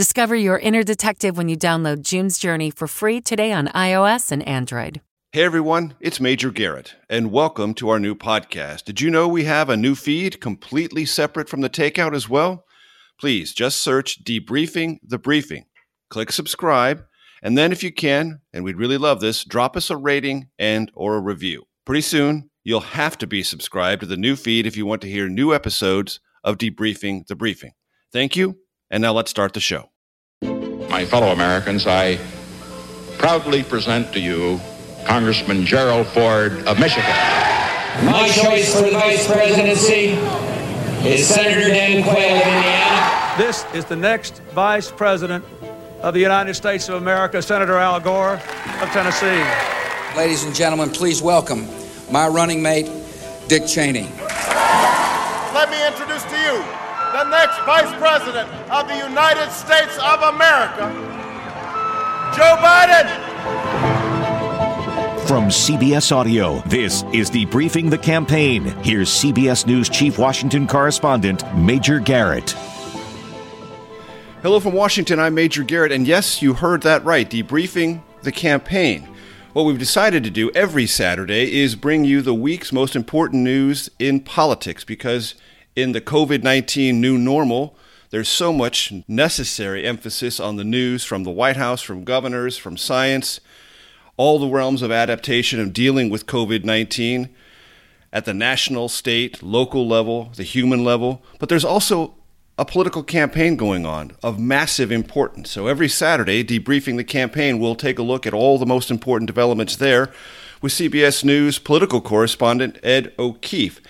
Discover your inner detective when you download June's Journey for free today on iOS and Android. Hey everyone, it's Major Garrett, and welcome to our new podcast. Did you know we have a new feed completely separate from the takeout as well? Please just search Debriefing the Briefing. Click subscribe, and then if you can, and we'd really love this, drop us a rating and or a review. Pretty soon, you'll have to be subscribed to the new feed if you want to hear new episodes of Debriefing the Briefing. Thank you, and now let's start the show. My fellow Americans, I proudly present to you Congressman Gerald Ford of Michigan. My choice for the vice presidency is Senator Dan Quayle of Indiana. This is the next vice president of the United States of America, Senator Al Gore of Tennessee. Ladies and gentlemen, please welcome my running mate, Dick Cheney. Let me introduce to you the next Vice President of the United States of America, Joe Biden. From CBS Audio, this is Debriefing the Campaign. Here's CBS News Chief Washington Correspondent Major Garrett. Hello from Washington, I'm Major Garrett, and yes, you heard that right, debriefing the campaign. What we've decided to do every Saturday is bring you the week's most important news in politics because in the COVID 19 new normal, there's so much necessary emphasis on the news from the White House, from governors, from science, all the realms of adaptation of dealing with COVID 19 at the national, state, local level, the human level. But there's also a political campaign going on of massive importance. So every Saturday, debriefing the campaign, we'll take a look at all the most important developments there with CBS News political correspondent Ed O'Keefe.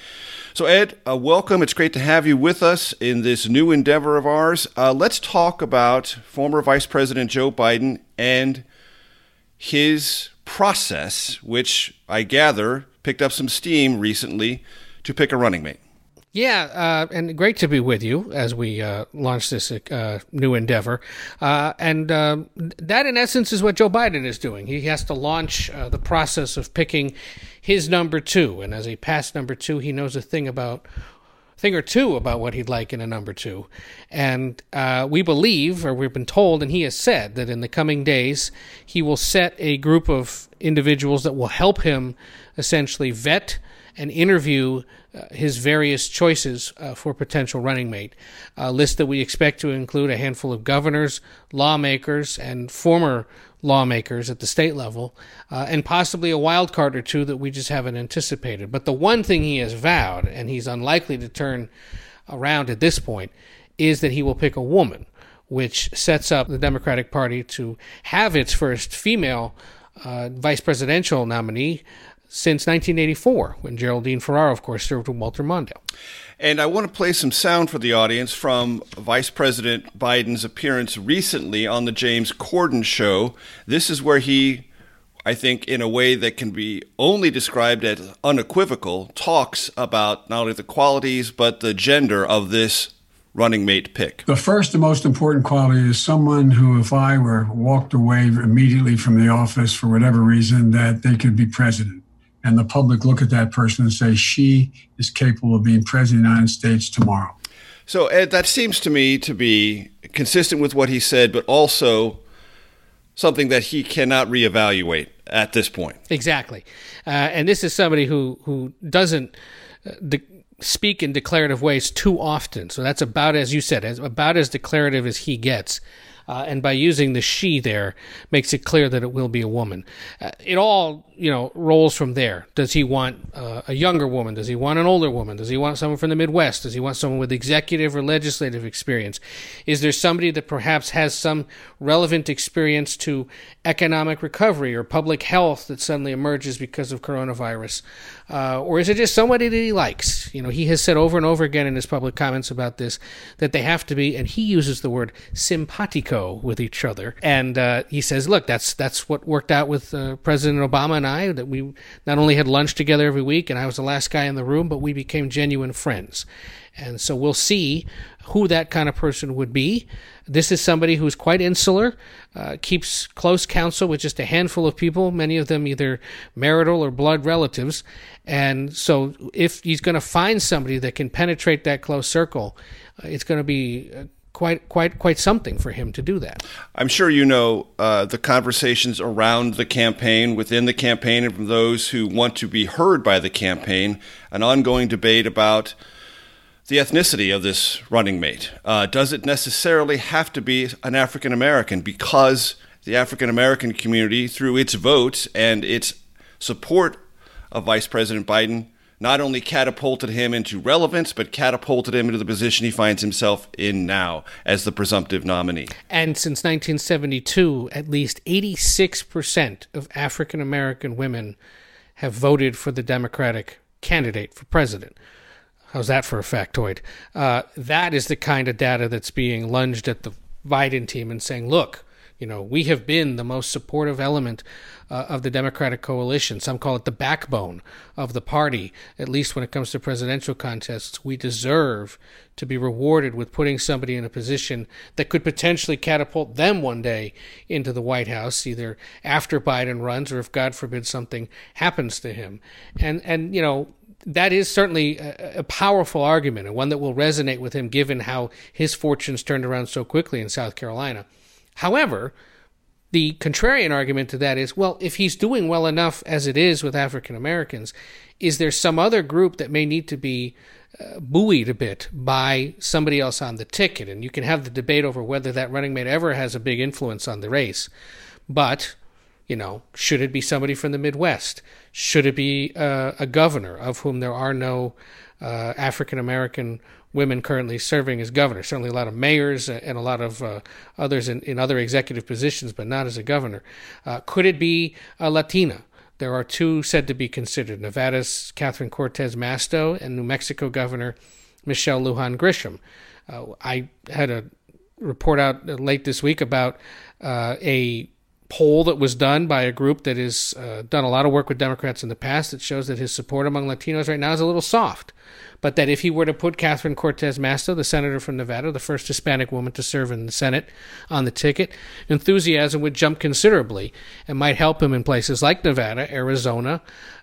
So, Ed, uh, welcome. It's great to have you with us in this new endeavor of ours. Uh, let's talk about former Vice President Joe Biden and his process, which I gather picked up some steam recently to pick a running mate. Yeah, uh, and great to be with you as we uh, launch this uh, new endeavor. Uh, and um, that, in essence, is what Joe Biden is doing. He has to launch uh, the process of picking his number two. And as a past number two, he knows a thing about thing or two about what he'd like in a number two. And uh, we believe, or we've been told, and he has said, that in the coming days, he will set a group of individuals that will help him essentially vet and interview uh, his various choices uh, for potential running mate. A list that we expect to include a handful of governors, lawmakers, and former lawmakers at the state level, uh, and possibly a wild card or two that we just haven't anticipated. But the one thing he has vowed, and he's unlikely to turn around at this point, is that he will pick a woman, which sets up the Democratic Party to have its first female uh, vice presidential nominee since 1984, when Geraldine Ferraro, of course, served with Walter Mondale. And I want to play some sound for the audience from Vice President Biden's appearance recently on the James Corden show. This is where he, I think, in a way that can be only described as unequivocal, talks about not only the qualities but the gender of this running mate pick? The first and most important quality is someone who, if I were walked away immediately from the office for whatever reason, that they could be president and the public look at that person and say, she is capable of being president of the United States tomorrow. So, Ed, that seems to me to be consistent with what he said, but also something that he cannot reevaluate at this point. Exactly. Uh, and this is somebody who, who doesn't uh, de- speak in declarative ways too often. So that's about, as you said, as, about as declarative as he gets. Uh, and by using the she there, makes it clear that it will be a woman. Uh, it all, you know, rolls from there. Does he want uh, a younger woman? Does he want an older woman? Does he want someone from the Midwest? Does he want someone with executive or legislative experience? Is there somebody that perhaps has some relevant experience to economic recovery or public health that suddenly emerges because of coronavirus? Uh, or is it just somebody that he likes? You know, he has said over and over again in his public comments about this that they have to be, and he uses the word simpatico with each other. And uh, he says, look, that's that's what worked out with uh, President Obama and I, that we not only had lunch together every week, and I was the last guy in the room, but we became genuine friends. And so we'll see who that kind of person would be. This is somebody who's quite insular, uh, keeps close counsel with just a handful of people, many of them either marital or blood relatives. And so if he's going to find somebody that can penetrate that close circle, uh, it's going to be uh, quite quite quite something for him to do that. I'm sure you know uh, the conversations around the campaign, within the campaign, and from those who want to be heard by the campaign. An ongoing debate about the ethnicity of this running mate. Uh, does it necessarily have to be an African American? Because the African American community, through its votes and its support of Vice President Biden, not only catapulted him into relevance, but catapulted him into the position he finds himself in now as the presumptive nominee. And since 1972, at least 86% of African American women have voted for the Democratic candidate for president. How's that for a factoid? Uh, that is the kind of data that's being lunged at the Biden team and saying, look, you know, we have been the most supportive element uh, of the Democratic coalition. Some call it the backbone of the party, at least when it comes to presidential contests. We deserve to be rewarded with putting somebody in a position that could potentially catapult them one day into the White House, either after Biden runs or if, God forbid, something happens to him. And, and you know, that is certainly a, a, powerful argument and one that will resonate with him given how his fortunes turned around so quickly in South Carolina. However, the contrarian argument to that is well, if he's doing well enough as it is with African Americans, is there some other group that may need to be uh, buoyed a bit by somebody else on the ticket? And you can have the debate over whether that running mate ever has a big influence on the race. But, you know, should it be somebody from the Midwest? Should it be uh, a governor of whom there are no uh, African American women currently serving as governor. Certainly, a lot of mayors and a lot of uh, others in, in other executive positions, but not as a governor. Uh, could it be a Latina? There are two said to be considered Nevada's Catherine Cortez Masto and New Mexico Governor Michelle Lujan Grisham. Uh, I had a report out late this week about uh, a poll that was done by a group that has uh, done a lot of work with Democrats in the past that shows that his support among Latinos right now is a little soft but that if he were to put Catherine Cortez Masto, the senator from Nevada, the first Hispanic woman to serve in the Senate, on the ticket, enthusiasm would jump considerably and might help him in places like Nevada, Arizona,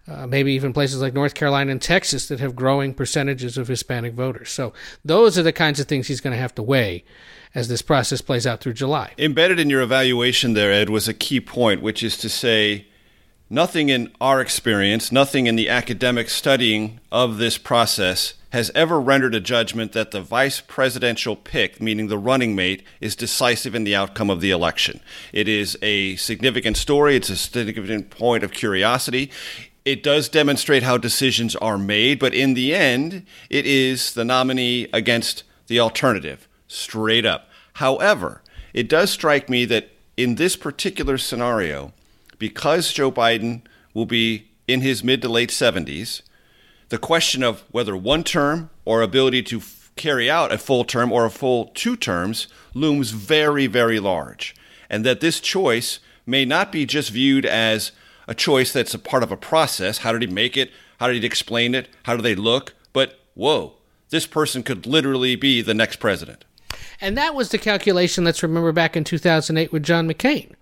uh, maybe even places like North Carolina and Texas that have growing percentages of Hispanic voters. So those are the kinds of things he's going to have to weigh as this process plays out through July. Embedded in your evaluation there, Ed, was a key point, which is to say, Nothing in our experience, nothing in the academic studying of this process has ever rendered a judgment that the vice presidential pick, meaning the running mate, is decisive in the outcome of the election. It is a significant story, it's a significant point of curiosity. It does demonstrate how decisions are made, but in the end, it is the nominee against the alternative, straight up. However, it does strike me that in this particular scenario, because Joe Biden will be in his mid to late 70s, the question of whether one term or ability to f- carry out a full term or a full two terms looms very, very large. And that this choice may not be just viewed as a choice that's a part of a process. How did he make it? How did he explain it? How do they look? But whoa, this person could literally be the next president. And that was the calculation, let's remember back in 2008 with John McCain.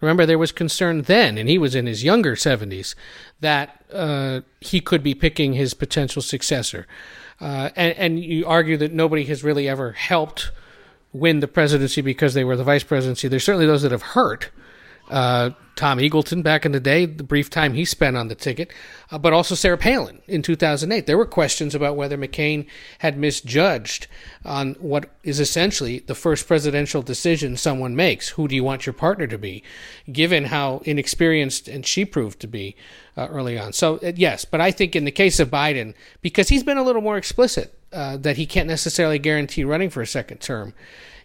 Remember, there was concern then, and he was in his younger 70s, that uh, he could be picking his potential successor. Uh, and, and you argue that nobody has really ever helped win the presidency because they were the vice presidency. There's certainly those that have hurt. Uh, Tom Eagleton back in the day, the brief time he spent on the ticket, uh, but also Sarah Palin in 2008. There were questions about whether McCain had misjudged on what is essentially the first presidential decision someone makes. Who do you want your partner to be? Given how inexperienced and she proved to be uh, early on. So, uh, yes, but I think in the case of Biden, because he's been a little more explicit uh, that he can't necessarily guarantee running for a second term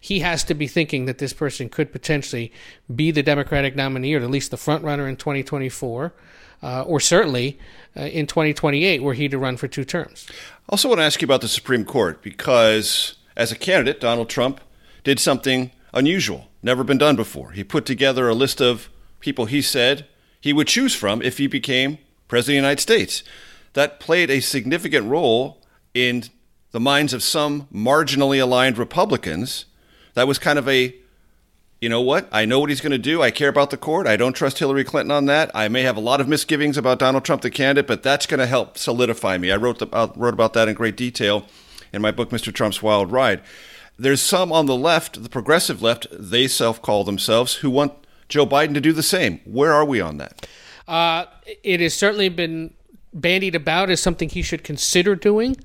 he has to be thinking that this person could potentially be the Democratic nominee or at least the front runner in 2024, uh, or certainly uh, in 2028, were he to run for two terms. I also want to ask you about the Supreme Court because as a candidate, Donald Trump did something unusual, never been done before. He put together a list of people he said he would choose from if he became president of the United States. That played a significant role in the minds of some marginally aligned Republicans that was kind of a, you know what? I know what he's going to do. I care about the court. I don't trust Hillary Clinton on that. I may have a lot of misgivings about Donald Trump, the candidate, but that's going to help solidify me. I wrote, the, uh, wrote about that in great detail in my book, Mr. Trump's Wild Ride. There's some on the left, the progressive left, they self call themselves, who want Joe Biden to do the same. Where are we on that? Uh, it has certainly been bandied about as something he should consider doing,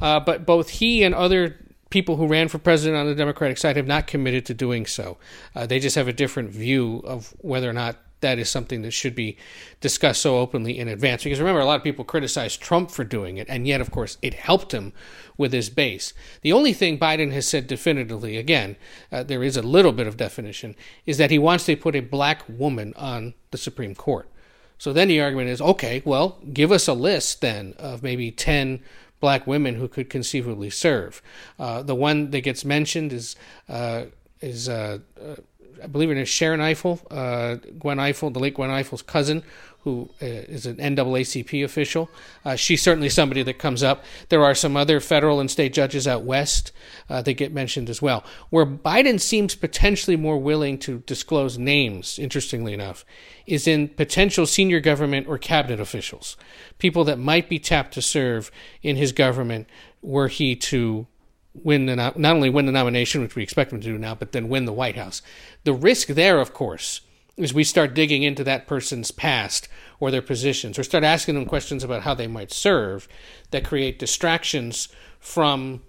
uh, but both he and other people who ran for president on the Democratic side have not committed to doing so. Uh, they just have a different view of whether or not that is something that should be discussed so openly in advance. Because remember, a lot of people criticized Trump for doing it, and yet, of course, it helped him with his base. The only thing Biden has said definitively, again, uh, there is a little bit of definition, is that he wants to put a black woman on the Supreme Court. So then the argument is okay, well, give us a list then of maybe 10 black women who could conceivably serve. Uh, the one that gets mentioned is uh, is uh, uh I believe it is Sharon Ifill, uh, Gwen Ifill, the late Gwen Ifill's cousin, who uh, is an NAACP official. Uh, she's certainly somebody that comes up. There are some other federal and state judges out west uh, that get mentioned as well. Where Biden seems potentially more willing to disclose names, interestingly enough, is in potential senior government or cabinet officials, people that might be tapped to serve in his government were he to win the not only win the nomination, which we expect him to do now, but then win the White House. The risk there, of course is we start digging into that person's past or their positions or start asking them questions about how they might serve that create distractions from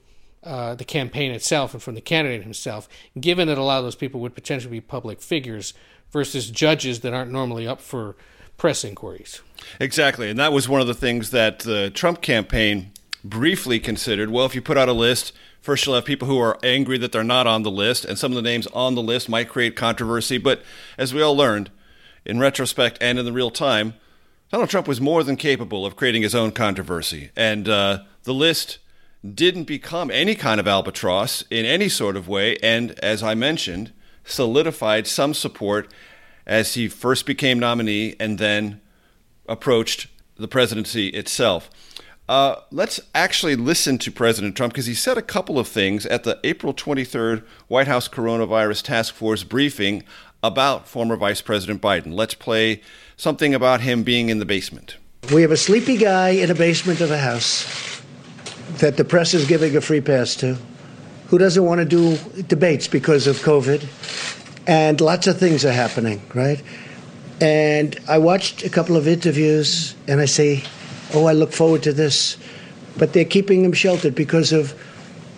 uh, the campaign itself and from the candidate himself, given that a lot of those people would potentially be public figures versus judges that aren't normally up for press inquiries. Exactly. And that was one of the things that the Trump campaign briefly considered. Well, if you put out a list, First, you'll have people who are angry that they're not on the list, and some of the names on the list might create controversy. But as we all learned, in retrospect and in the real time, Donald Trump was more than capable of creating his own controversy. And uh, the list didn't become any kind of albatross in any sort of way, and as I mentioned, solidified some support as he first became nominee and then approached the presidency itself. Uh, let's actually listen to President Trump because he said a couple of things at the April 23rd White House Coronavirus Task Force briefing about former Vice President Biden. Let's play something about him being in the basement. We have a sleepy guy in a basement of a house that the press is giving a free pass to, who doesn't want to do debates because of COVID. And lots of things are happening, right? And I watched a couple of interviews and I say, oh, I look forward to this. But they're keeping him sheltered because of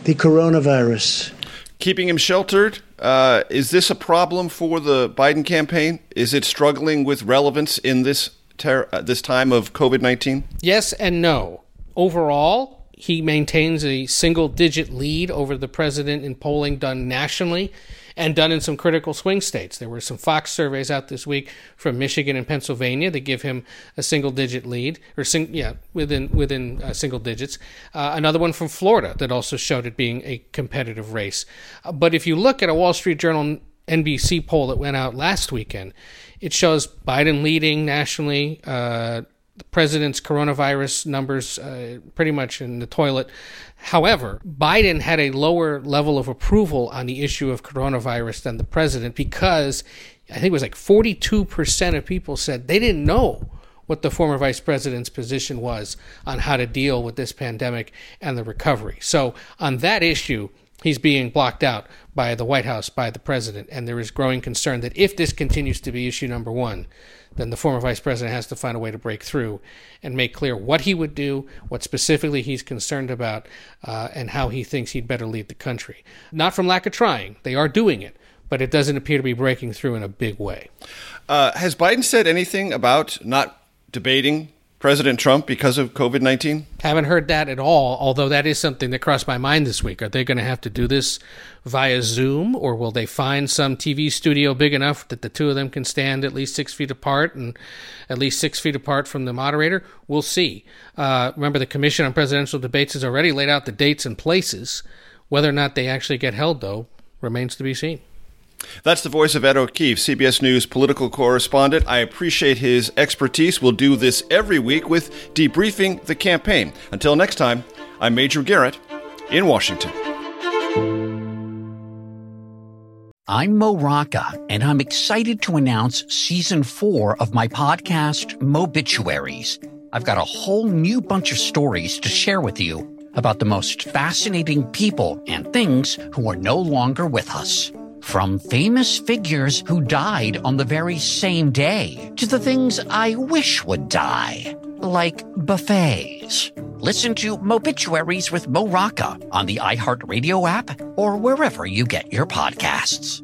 the coronavirus. Keeping him sheltered? Uh, is this a problem for the Biden campaign? Is it struggling with relevance in this ter- uh, this time of COVID nineteen? Yes and no. Overall, he maintains a single digit lead over the president in polling done nationally and done in some critical swing states. There were some Fox surveys out this week from Michigan and Pennsylvania that give him a single digit lead, or sing, yeah, within within uh, single digits. Uh, another one from Florida that also showed it being a competitive race. Uh, but if you look at a Wall Street Journal NBC poll that went out last weekend, it shows Biden leading nationally. The president's coronavirus numbers uh, pretty much in the toilet. However, Biden had a lower level of approval on the issue of coronavirus than the president because I think it was like 42% of people said they didn't know what the former vice president's position was on how to deal with this pandemic and the recovery. So, on that issue, he's being blocked out by the White House, by the president, and there is growing concern that if this continues to be issue number one, then the former vice president has to find a way to break through and make clear what he would do, what specifically he's concerned about, uh, and how he thinks he'd better lead the country. Not from lack of trying, they are doing it, but it doesn't appear to be breaking through in a big way. Uh, has Biden said anything about not debating President Trump because of COVID 19? Haven't heard that at all, although that is something that crossed my mind this week. Are they going to have to do this via Zoom, or will they find some TV studio big enough that the two of them can stand at least six feet apart and at least six feet apart from the moderator? We'll see. Uh, remember, the Commission on Presidential Debates has already laid out the dates and places. Whether or not they actually get held, though, remains to be seen. That's the voice of Ed O'Keefe, CBS News political correspondent. I appreciate his expertise. We'll do this every week with debriefing the campaign. Until next time, I'm Major Garrett in Washington. I'm Mo Rocca, and I'm excited to announce season four of my podcast, Mobituaries. I've got a whole new bunch of stories to share with you about the most fascinating people and things who are no longer with us. From famous figures who died on the very same day to the things I wish would die, like buffets. Listen to Mobituaries with Mo Rocca on the iHeartRadio app or wherever you get your podcasts.